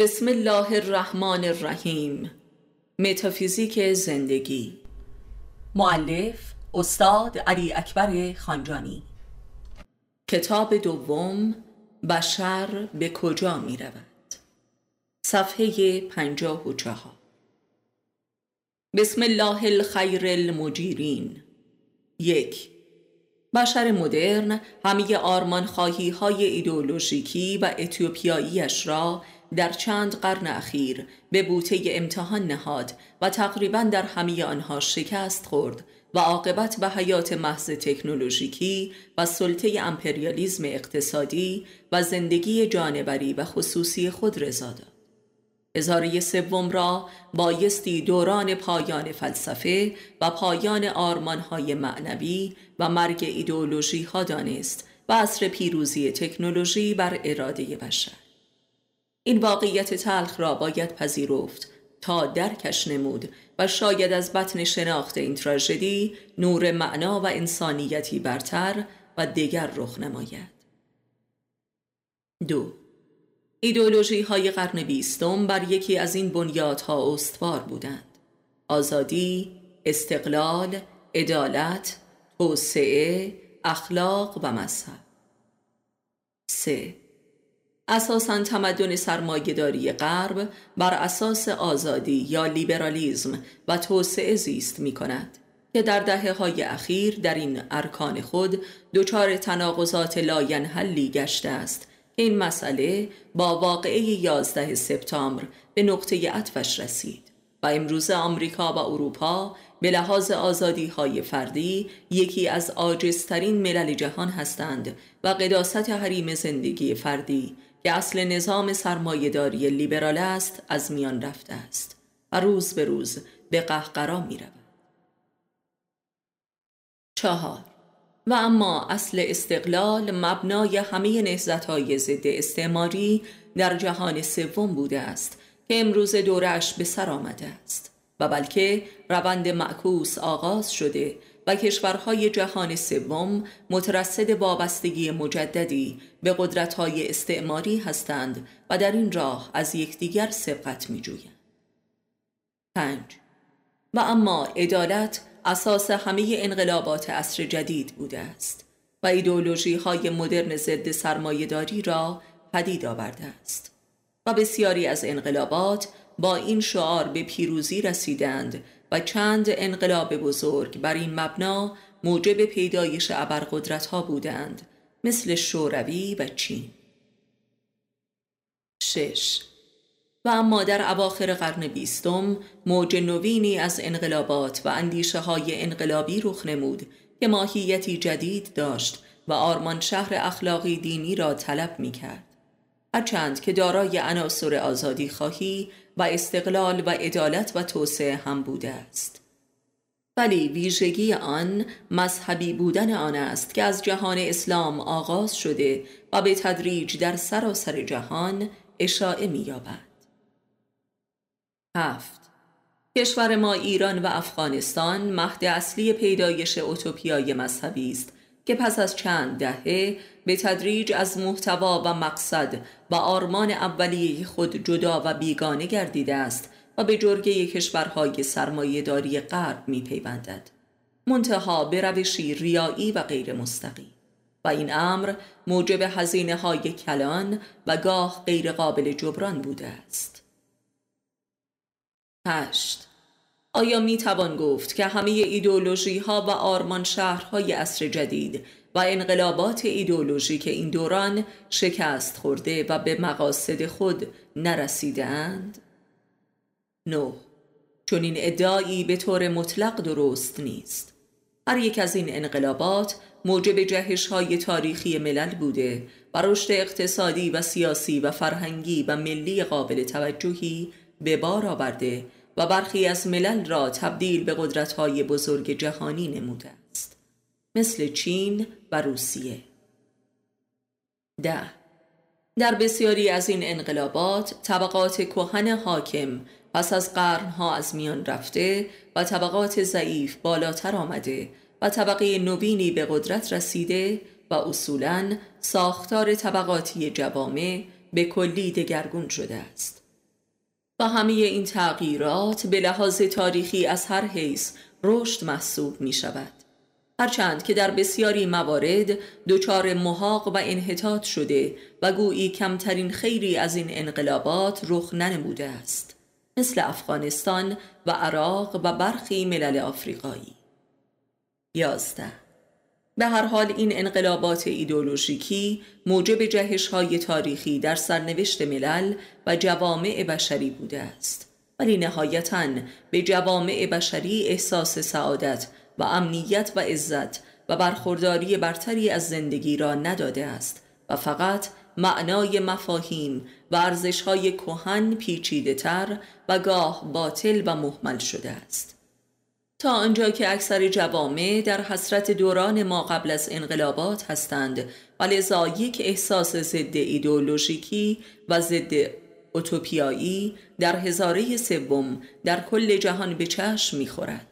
بسم الله الرحمن الرحیم. متافیزیک زندگی. معلف استاد علی اکبر خانجانی. کتاب دوم بشر به کجا می رود صفحه پنجاه و چهار. بسم الله الخیر المجیرین. یک بشر مدرن همه آرمان خواهی های ایدولوژیکی و اتیوپیاییش را در چند قرن اخیر به بوته امتحان نهاد و تقریبا در همه آنها شکست خورد و عاقبت به حیات محض تکنولوژیکی و سلطه امپریالیزم اقتصادی و زندگی جانبری و خصوصی خود رضا داد. هزاره سوم را بایستی دوران پایان فلسفه و پایان آرمانهای معنوی و مرگ ایدئولوژی ها دانست و عصر پیروزی تکنولوژی بر اراده بشر. این واقعیت تلخ را باید پذیرفت تا درکش نمود و شاید از بطن شناخت این تراژدی نور معنا و انسانیتی برتر و دیگر رخ نماید. دو ایدولوژی های قرن بیستم بر یکی از این بنیادها استوار بودند. آزادی، استقلال، عدالت، توسعه، اخلاق و مذهب. سه اساسا تمدن سرمایهداری غرب بر اساس آزادی یا لیبرالیزم و توسعه زیست می کند که در دهه های اخیر در این ارکان خود دچار تناقضات لاینحلی گشته است. این مسئله با واقعه 11 سپتامبر به نقطه عطفش رسید و امروز آمریکا و اروپا به لحاظ آزادی های فردی یکی از عاجزترین ملل جهان هستند و قداست حریم زندگی فردی که اصل نظام سرمایهداری لیبرال است از میان رفته است و روز به روز به قهقرا می رود. چهار و اما اصل استقلال مبنای همه نهزت ضد استعماری در جهان سوم بوده است که امروز دورش به سر آمده است و بلکه روند معکوس آغاز شده و کشورهای جهان سوم مترصد وابستگی مجددی به قدرتهای استعماری هستند و در این راه از یکدیگر سبقت می جویند. پنج و اما عدالت اساس همه انقلابات عصر جدید بوده است و ایدولوژی های مدرن ضد سرمایهداری را پدید آورده است و بسیاری از انقلابات با این شعار به پیروزی رسیدند و چند انقلاب بزرگ بر این مبنا موجب پیدایش ابرقدرت ها بودند مثل شوروی و چین شش و اما در اواخر قرن بیستم موج نوینی از انقلابات و اندیشه های انقلابی رخ نمود که ماهیتی جدید داشت و آرمان شهر اخلاقی دینی را طلب می کرد. هرچند که دارای عناصر آزادی خواهی و استقلال و عدالت و توسعه هم بوده است ولی ویژگی آن مذهبی بودن آن است که از جهان اسلام آغاز شده و به تدریج در سراسر جهان اشاعه می‌یابد. هفت کشور ما ایران و افغانستان مهد اصلی پیدایش اوتوپیای مذهبی است که پس از چند دهه به تدریج از محتوا و مقصد و آرمان اولیه خود جدا و بیگانه گردیده است و به جرگه کشورهای سرمایهداری غرب می پیوندد. منتها به روشی ریایی و غیر مستقیم و این امر موجب هزینه های کلان و گاه غیر قابل جبران بوده است. 8. آیا می توان گفت که همه ایدولوژی ها و آرمان شهرهای عصر جدید و انقلابات ایدولوژیک این دوران شکست خورده و به مقاصد خود نرسیدند؟ نو چون این ادعایی به طور مطلق درست نیست هر یک از این انقلابات موجب جهش های تاریخی ملل بوده و رشد اقتصادی و سیاسی و فرهنگی و ملی قابل توجهی به بار آورده و برخی از ملل را تبدیل به قدرت‌های بزرگ جهانی نموده است مثل چین و روسیه. ده. در بسیاری از این انقلابات طبقات کهن حاکم پس از قرنها از میان رفته و طبقات ضعیف بالاتر آمده و طبقه نوینی به قدرت رسیده و اصولا ساختار طبقاتی جوامع به کلی دگرگون شده است. همه این تغییرات به لحاظ تاریخی از هر حیث رشد محسوب می شود هرچند که در بسیاری موارد دچار محاق و انحطاط شده و گویی کمترین خیری از این انقلابات رخ ننموده است مثل افغانستان و عراق و برخی ملل آفریقایی. یازده به هر حال این انقلابات ایدولوژیکی موجب جهش های تاریخی در سرنوشت ملل و جوامع بشری بوده است. ولی نهایتا به جوامع بشری احساس سعادت و امنیت و عزت و برخورداری برتری از زندگی را نداده است و فقط معنای مفاهیم و ارزشهای کهن پیچیده تر و گاه باطل و محمل شده است. تا آنجا که اکثر جوامع در حسرت دوران ما قبل از انقلابات هستند. و لذا یک احساس ضد ایدئولوژیکی و ضد اوتوپیایی در هزاره سوم در کل جهان به چشم می‌خورد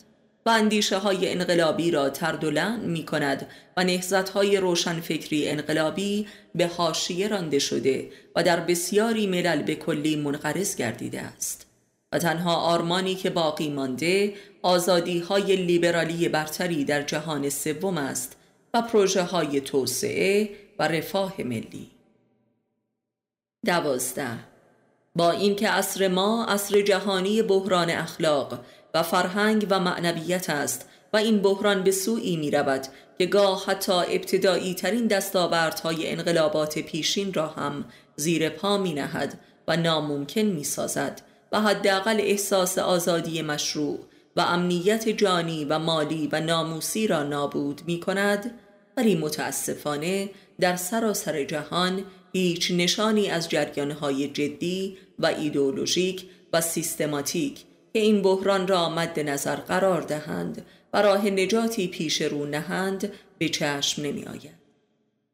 و اندیشه های انقلابی را تردلن می کند و نهزت های روشنفکری انقلابی به حاشیه رانده شده و در بسیاری ملل به کلی منقرض گردیده است. و تنها آرمانی که باقی مانده آزادی های لیبرالی برتری در جهان سوم است و پروژه های توسعه و رفاه ملی. دوازده. با اینکه عصر ما عصر جهانی بحران اخلاق و فرهنگ و معنویت است و این بحران به سوی می رود که گاه حتی ابتدایی ترین دستاوردهای انقلابات پیشین را هم زیر پا می نهد و ناممکن می سازد و حداقل احساس آزادی مشروع و امنیت جانی و مالی و ناموسی را نابود می کند ولی متاسفانه در سراسر جهان هیچ نشانی از جریانهای جدی و ایدئولوژیک و سیستماتیک که این بحران را مد نظر قرار دهند و راه نجاتی پیش رو نهند به چشم نمی آید.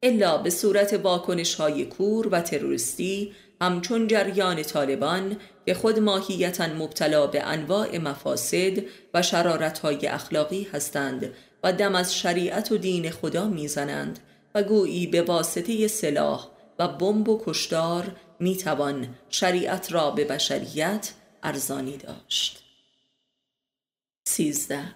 الا به صورت واکنش های کور و تروریستی همچون جریان طالبان که خود ماهیتا مبتلا به انواع مفاسد و شرارت های اخلاقی هستند و دم از شریعت و دین خدا می‌زنند و گویی به واسطه سلاح و بمب و کشدار می‌توان شریعت را به بشریت ارزانی داشت. سیزده.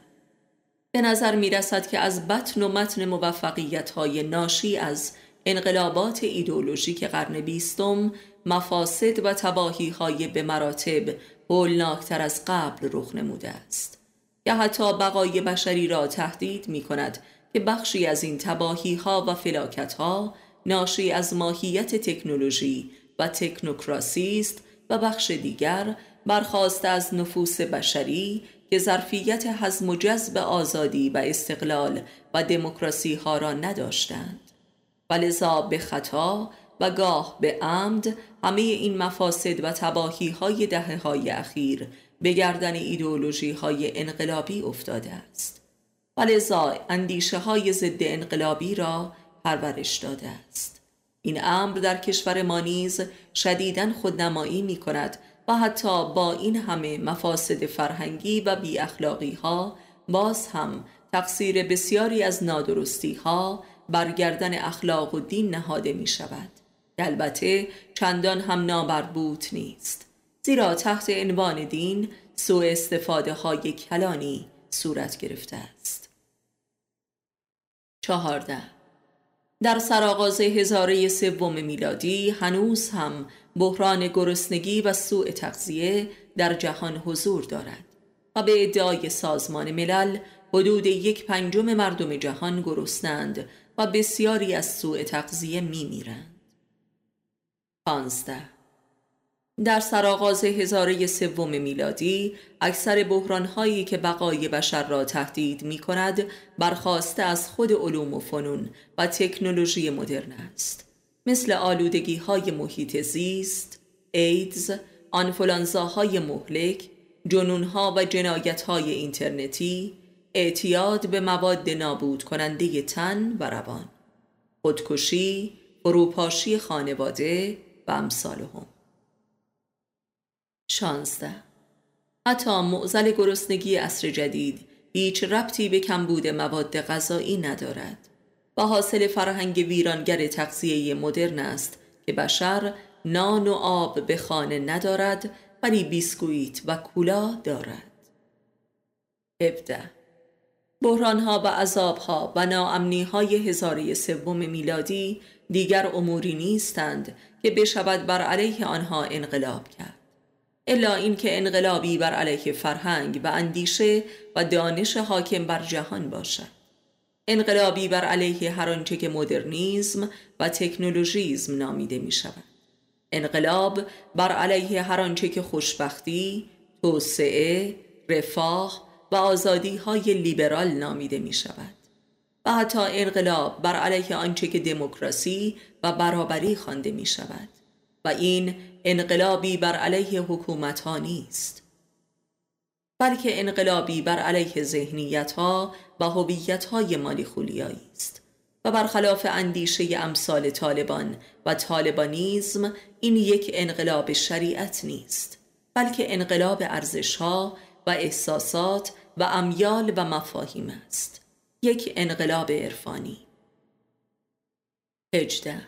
به نظر می رسد که از بطن و متن موفقیت های ناشی از انقلابات ایدولوژیک قرن بیستم مفاسد و تباهی های به مراتب هولناکتر از قبل رخ نموده است. یا حتی بقای بشری را تهدید می کند که بخشی از این تباهی ها و فلاکت ها ناشی از ماهیت تکنولوژی و تکنوکراسی است و بخش دیگر برخواست از نفوس بشری که ظرفیت حزم و جذب آزادی و استقلال و دموکراسی ها را نداشتند. و لذا به خطا و گاه به عمد همه این مفاسد و تباهی های دهه های اخیر به گردن ایدئولوژی های انقلابی افتاده است. و لذا اندیشه های ضد انقلابی را پرورش داده است. این امر در کشور ما نیز شدیداً خودنمایی می کند و حتی با این همه مفاسد فرهنگی و بی اخلاقی ها باز هم تقصیر بسیاری از نادرستی ها برگردن اخلاق و دین نهاده می شود البته چندان هم نابربوط نیست. زیرا تحت عنوان دین سوء استفاده های کلانی صورت گرفته است. چهارده. در سرآغاز هزاره سوم میلادی هنوز هم بحران گرسنگی و سوء تغذیه در جهان حضور دارد و به ادعای سازمان ملل حدود یک پنجم مردم جهان گرسنند و بسیاری از سوء تغذیه می میرند. پانزده. در سرآغاز هزاره سوم میلادی اکثر بحرانهایی که بقای بشر را تهدید می کند برخواسته از خود علوم و فنون و تکنولوژی مدرن است. مثل آلودگی های محیط زیست، ایدز، آنفولانزاهای مهلک، جنونها و جنایت های اینترنتی، اعتیاد به مواد نابود کننده تن و روان، خودکشی، فروپاشی خانواده و امثالهم. شانزده. حتی معزل گرسنگی اصر جدید هیچ ربطی به کمبود مواد غذایی ندارد. و حاصل فرهنگ ویرانگر تغذیه مدرن است که بشر نان و آب به خانه ندارد ولی بیسکویت و کولا دارد. 17 بحرانها و عذابها و های هزاره سوم میلادی دیگر اموری نیستند که بشود بر علیه آنها انقلاب کرد. الا اینکه انقلابی بر علیه فرهنگ و اندیشه و دانش حاکم بر جهان باشد. انقلابی بر علیه هر آنچه که مدرنیزم و تکنولوژیزم نامیده می شود انقلاب بر علیه هر آنچه که خوشبختی، توسعه، رفاه و آزادی های لیبرال نامیده می شود و حتی انقلاب بر علیه آنچه که دموکراسی و برابری خوانده می شود و این انقلابی بر علیه حکومت ها نیست. بلکه انقلابی بر علیه ذهنیت ها و هویت های مالی خولیایی است و برخلاف اندیشه امثال طالبان و طالبانیزم این یک انقلاب شریعت نیست بلکه انقلاب ارزش ها و احساسات و امیال و مفاهیم است. یک انقلاب عرفانی. هجده.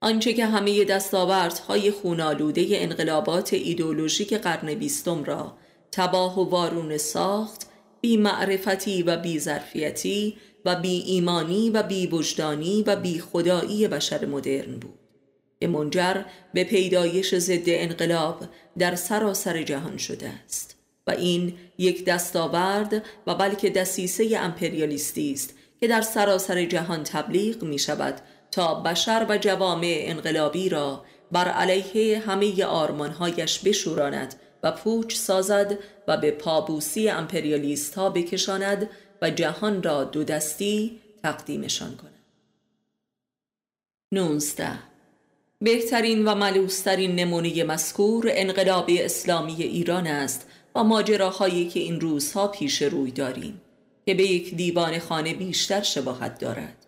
آنچه که همه دستاوردهای خونالوده انقلابات ایدولوژیک قرن بیستم را تباه و وارون ساخت بی معرفتی و بی ظرفیتی و بی ایمانی و بی وجدانی و بی خدایی بشر مدرن بود که منجر به پیدایش ضد انقلاب در سراسر جهان شده است. و این یک دستاورد و بلکه دسیسه امپریالیستی است که در سراسر جهان تبلیغ می شود تا بشر و جوامع انقلابی را بر علیه همه آرمانهایش بشوراند و پوچ سازد و به پابوسی امپریالیست ها بکشاند و جهان را دو دستی تقدیمشان کند. 19. بهترین و ملوسترین نمونه مذکور انقلاب اسلامی ایران است و ماجراهایی که این روزها پیش روی داریم که به یک دیوان خانه بیشتر شباهت دارد.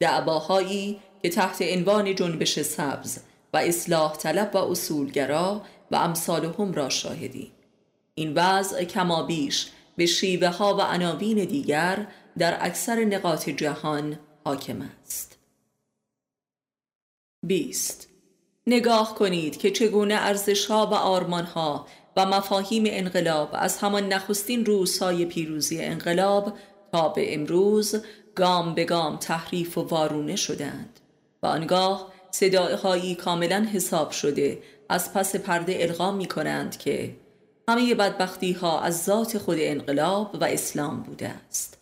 دعواهایی که تحت عنوان جنبش سبز و اصلاح طلب و اصولگرا و امثالهم را شاهدیم. این وضع کما بیش به شیوه ها و عناوین دیگر در اکثر نقاط جهان حاکم است. 20 نگاه کنید که چگونه ارزش ها و آرمان ها و مفاهیم انقلاب از همان نخستین روزهای پیروزی انقلاب تا به امروز گام به گام تحریف و وارونه شدند و آنگاه صداهایی کاملا حساب شده از پس پرده القا می کنند که همه بدبختی ها از ذات خود انقلاب و اسلام بوده است.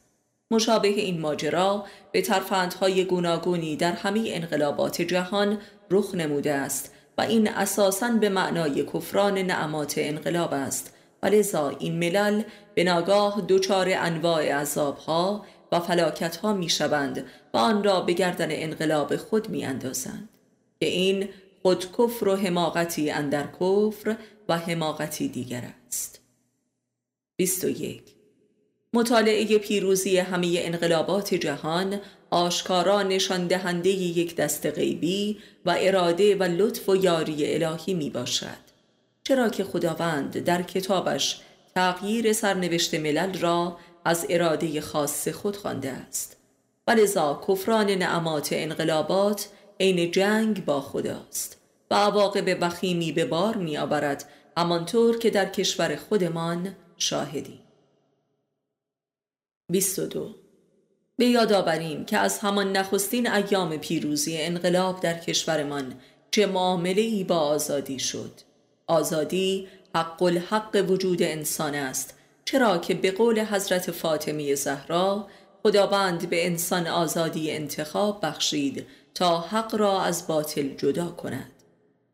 مشابه این ماجرا به ترفندهای گوناگونی در همه انقلابات جهان رخ نموده است و این اساساً به معنای کفران نعمات انقلاب است. و لذا این ملل به ناگاه دچار انواع عذابها و فلاکتها می شوند و آن را به گردن انقلاب خود می اندازند که این خود کفر و حماقتی اندر کفر و حماقتی دیگر است. 21 مطالعه پیروزی همه انقلابات جهان آشکارا نشان دهنده یک دست غیبی و اراده و لطف و یاری الهی می باشد. چرا که خداوند در کتابش تغییر سرنوشت ملل را از اراده خاص خود خوانده است. ولذا کفران نعمات انقلابات عین جنگ با خداست و عواقب وخیمی به بار می آورد همانطور که در کشور خودمان شاهدیم. 22 به یاد آوریم که از همان نخستین ایام پیروزی انقلاب در کشورمان چه معامله ای با آزادی شد. آزادی حق الحق وجود انسان است چرا که به قول حضرت فاطمی زهرا خداوند به انسان آزادی انتخاب بخشید تا حق را از باطل جدا کند.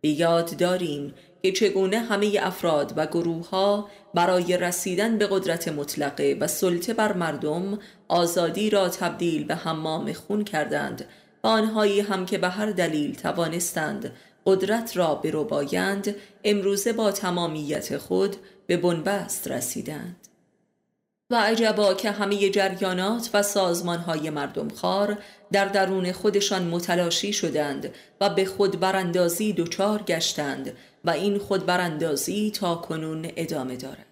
یاد داریم که چگونه همه افراد و گروه ها برای رسیدن به قدرت مطلقه و سلطه بر مردم آزادی را تبدیل به حمام خون کردند و آنهایی هم که به هر دلیل توانستند قدرت را بایند امروزه با تمامیت خود به بنبست رسیدند. و عجبا که همه جریانات و سازمانهای مردم خار در درون خودشان متلاشی شدند و به خود براندازی دچار گشتند و این خود براندازی تا کنون ادامه دارد.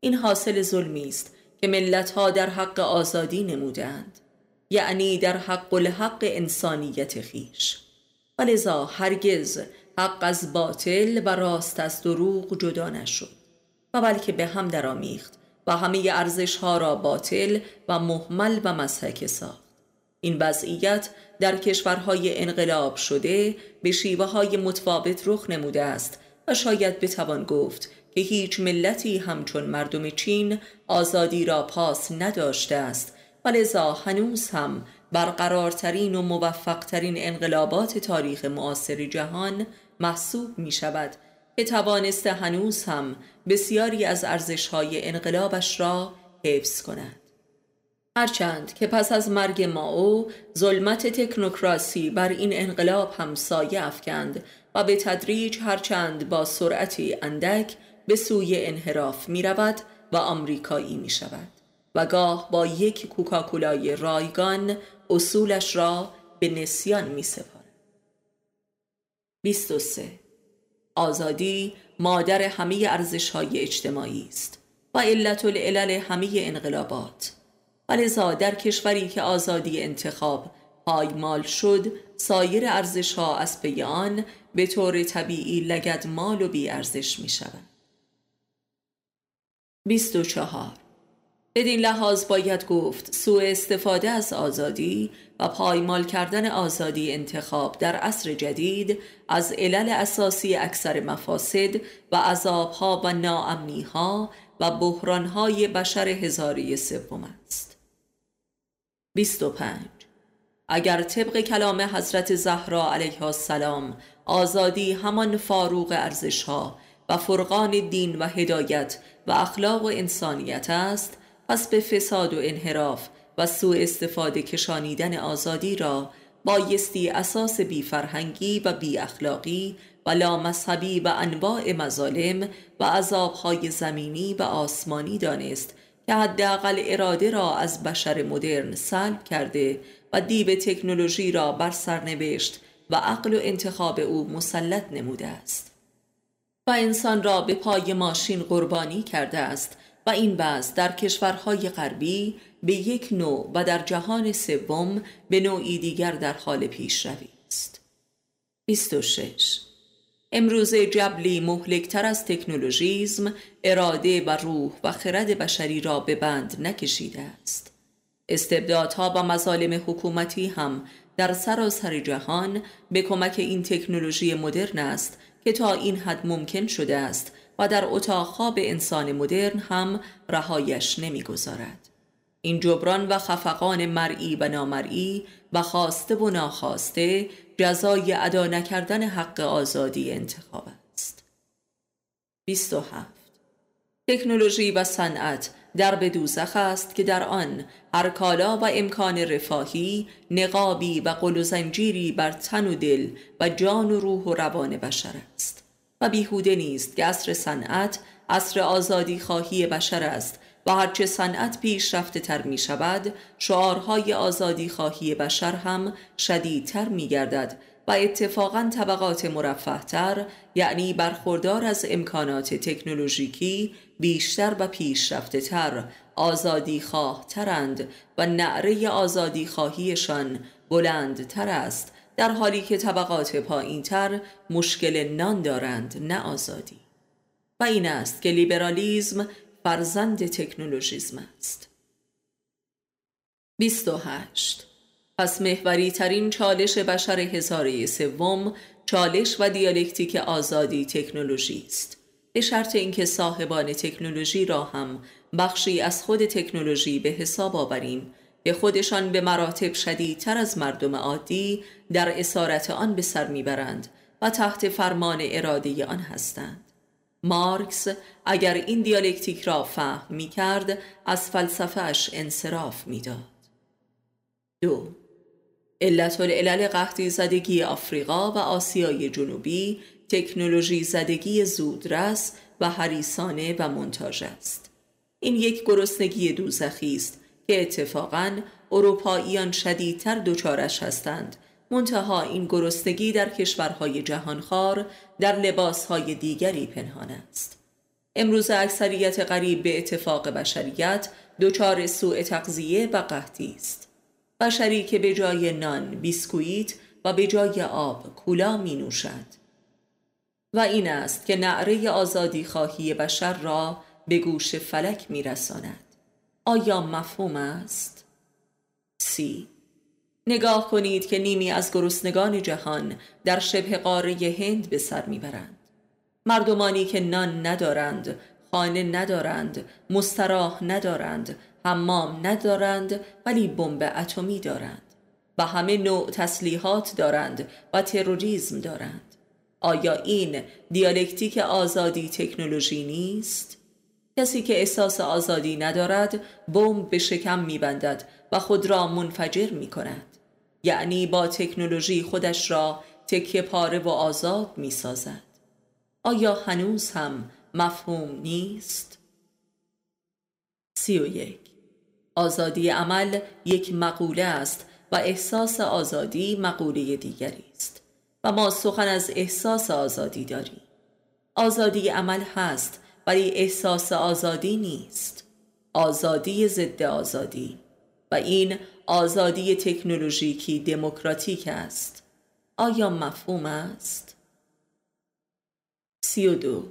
این حاصل ظلمی است که ملتها در حق آزادی نمودند یعنی در حق الحق انسانیت خیش. ولذا هرگز حق از باطل و راست از دروغ جدا نشد و بلکه به هم درآمیخت و همه ارزش ها را باطل و محمل و مسحک ساخت. این وضعیت در کشورهای انقلاب شده به شیوه های متفاوت رخ نموده است و شاید بتوان گفت که هیچ ملتی همچون مردم چین آزادی را پاس نداشته است و لذا هنوز هم برقرارترین و موفقترین انقلابات تاریخ معاصر جهان محسوب می شود که توانسته هنوز هم بسیاری از ارزشهای انقلابش را حفظ کند. هرچند که پس از مرگ ماو ظلمت تکنوکراسی بر این انقلاب هم سایه افکند و به تدریج هرچند با سرعتی اندک به سوی انحراف می رود و آمریکایی می شود و گاه با یک کوکاکولای رایگان اصولش را به نسیان می سپارد 23 آزادی مادر همه ارزش های اجتماعی است و علت العلل همه انقلابات. و لذا در کشوری که آزادی انتخاب پایمال شد سایر ارزش ها از پی آن به طور طبیعی لگد مال و بی ارزش می شود 24 بدین لحاظ باید گفت سوء استفاده از آزادی و پایمال کردن آزادی انتخاب در عصر جدید از علل اساسی اکثر مفاسد و عذابها و ناامنیها و بحرانهای بشر هزاری سوم است. 25 اگر طبق کلام حضرت زهرا علیها السلام آزادی همان فاروق ارزشها و فرقان دین و هدایت و اخلاق و انسانیت است پس به فساد و انحراف و سوء استفاده کشانیدن آزادی را بایستی اساس بی فرهنگی و بی اخلاقی و لامذهبی و انواع مظالم و عذابهای زمینی و آسمانی دانست که حداقل اراده را از بشر مدرن سلب کرده و دیب تکنولوژی را بر سرنوشت و عقل و انتخاب او مسلط نموده است. و انسان را به پای ماشین قربانی کرده است و این بعض در کشورهای غربی به یک نوع و در جهان سوم به نوعی دیگر در حال پیشروی است. 26 امروز جبلی مهلکتر از تکنولوژیزم اراده و روح و خرد بشری را به بند نکشیده است استبدادها و مظالم حکومتی هم در سراسر جهان به کمک این تکنولوژی مدرن است که تا این حد ممکن شده است و در اتاق خواب انسان مدرن هم رهایش نمی‌گذارد. این جبران و خفقان مرئی و نامرئی و خواسته و ناخواسته جزای ادا نکردن حق آزادی انتخاب است. 27 تکنولوژی و صنعت در به دوزخ است که در آن هر کالا و امکان رفاهی نقابی و قل و زنجیری بر تن و دل و جان و روح و روان بشر است. و بیهوده نیست که عصر صنعت عصر آزادی خواهی بشر است و هرچه صنعت پیشرفته تر می شود شعارهای آزادی خواهی بشر هم شدیدتر می گردد و اتفاقا طبقات مرفهتر یعنی برخوردار از امکانات تکنولوژیکی بیشتر و پیشرفته تر آزادی خواه ترند و نعره آزادی خواهیشان بلندتر است در حالی که طبقات پایینتر مشکل نان دارند نه آزادی. و این است که لیبرالیزم فرزند تکنولوژیزم است. 28 پس محوری ترین چالش بشر هزاره سوم چالش و دیالکتیک آزادی تکنولوژی است. به شرط اینکه صاحبان تکنولوژی را هم بخشی از خود تکنولوژی به حساب آوریم که خودشان به مراتب شدیدتر از مردم عادی در اسارت آن به سر می‌برند و تحت فرمان اراده آن هستند. مارکس اگر این دیالکتیک را فهم می کرد از فلسفهش انصراف می‌داد. دو علت العلل قحطی زدگی آفریقا و آسیای جنوبی تکنولوژی زدگی زودرس و حریسانه و منتاج است این یک گرسنگی دوزخی است که اتفاقا اروپاییان شدیدتر دچارش هستند منتها این گرسنگی در کشورهای جهانخوار در لباسهای دیگری پنهان است. امروز اکثریت قریب به اتفاق بشریت دچار سوء تغذیه و قحطی است. بشری که به جای نان بیسکویت و به جای آب کولا می نوشد. و این است که نعره آزادی خواهی بشر را به گوش فلک میرساند آیا مفهوم است؟ سی. نگاه کنید که نیمی از گرسنگان جهان در شبه قاره هند به سر می‌برند. مردمانی که نان ندارند خانه ندارند مستراح ندارند حمام ندارند ولی بمب اتمی دارند. و همه نوع تسلیحات دارند و تروریسم دارند. آیا این دیالکتیک آزادی تکنولوژی نیست؟ کسی که احساس آزادی ندارد بمب به شکم میبندد و خود را منفجر می کند یعنی با تکنولوژی خودش را تکه پاره و آزاد می سازد آیا هنوز هم مفهوم نیست؟ سی آزادی عمل یک مقوله است و احساس آزادی مقوله دیگری است و ما سخن از احساس آزادی داریم. آزادی عمل هست ولی احساس آزادی نیست. آزادی ضد آزادی. و این آزادی تکنولوژیکی دموکراتیک است. آیا مفهوم است؟ سی و دو.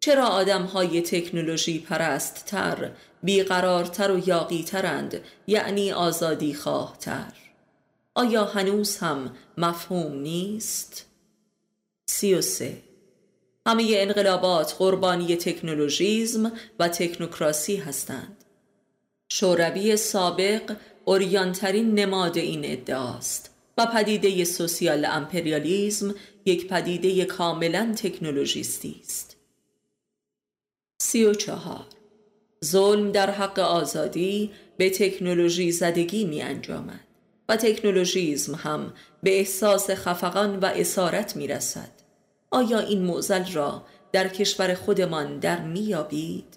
چرا آدم های تکنولوژی پرست تر بیقرارتر و یاقی ترند یعنی آزادی خواه تر آیا هنوز هم مفهوم نیست؟ سی و سه. همه انقلابات قربانی تکنولوژیزم و تکنوکراسی هستند. شوروی سابق اوریانترین نماد این ادعاست. و پدیده سوسیال امپریالیزم یک پدیده کاملا تکنولوژیستی است. سی و چهار. ظلم در حق آزادی به تکنولوژی زدگی می انجامد و تکنولوژیزم هم به احساس خفقان و اسارت می رسد. آیا این معزل را در کشور خودمان در میابید؟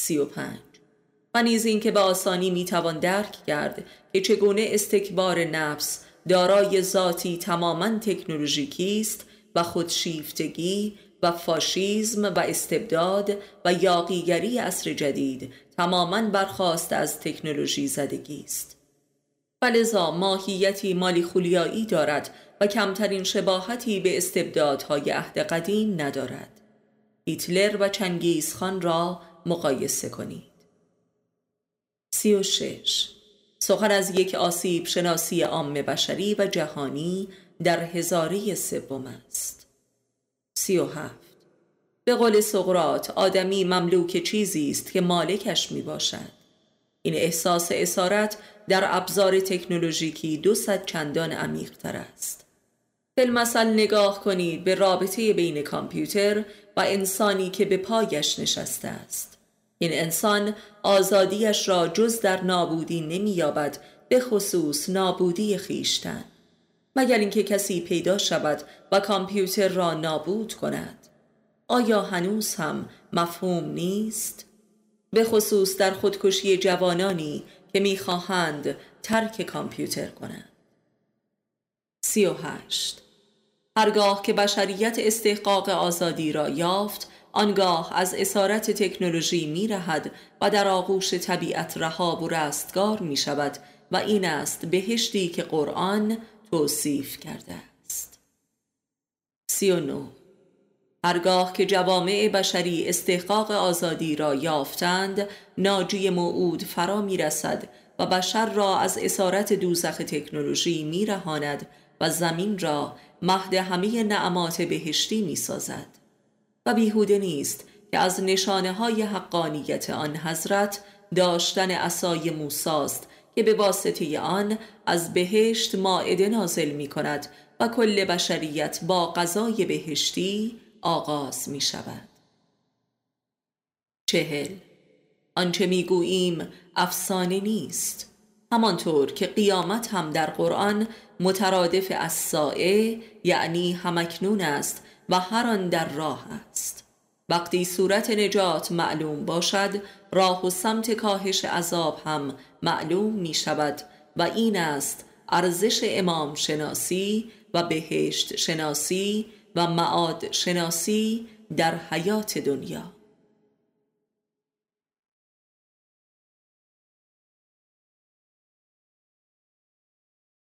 سی و پنج. و نیز اینکه به آسانی می‌توان درک کرد که چگونه استکبار نفس دارای ذاتی تماما تکنولوژیکی است و خودشیفتگی و فاشیزم و استبداد و یاقیگری اصر جدید تماما برخواست از تکنولوژی زدگی است. فلزا ماهیتی مالی خولیایی دارد و کمترین شباهتی به استبدادهای عهد قدیم ندارد. هیتلر و چنگیز خان را مقایسه کنید. سی و شش. سخن از یک آسیب شناسی عام بشری و جهانی در هزاری سوم است. سی و هفت. به قول سقرات آدمی مملوک چیزی است که مالکش می باشد این احساس اسارت در ابزار تکنولوژیکی دو صد چندان عمیق تر است فیلمسل نگاه کنید به رابطه بین کامپیوتر و انسانی که به پایش نشسته است. این انسان آزادیش را جز در نابودی نمییابد به خصوص نابودی خیشتن. مگر اینکه کسی پیدا شود و کامپیوتر را نابود کند. آیا هنوز هم مفهوم نیست؟ به خصوص در خودکشی جوانانی که می‌خواهند ترک کامپیوتر کنند. سی و هشت. هرگاه که بشریت استحقاق آزادی را یافت آنگاه از اسارت تکنولوژی می رهد و در آغوش طبیعت رهاب و رستگار می شود و این است بهشتی که قرآن توصیف کرده است. سی و نو هرگاه که جوامع بشری استحقاق آزادی را یافتند ناجی موعود فرا می رسد و بشر را از اسارت دوزخ تکنولوژی می رهاند و زمین را مهد همه نعمات بهشتی می سازد و بیهوده نیست که از نشانه های حقانیت آن حضرت داشتن اسای موساست که به واسطه آن از بهشت ماعده نازل می کند و کل بشریت با غذای بهشتی آغاز می شود چهل. آنچه می گوییم افسانه نیست. همانطور که قیامت هم در قرآن مترادف از یعنی همکنون است و هر آن در راه است. وقتی صورت نجات معلوم باشد راه و سمت کاهش عذاب هم معلوم می شود و این است ارزش امام شناسی و بهشت شناسی و معاد شناسی در حیات دنیا.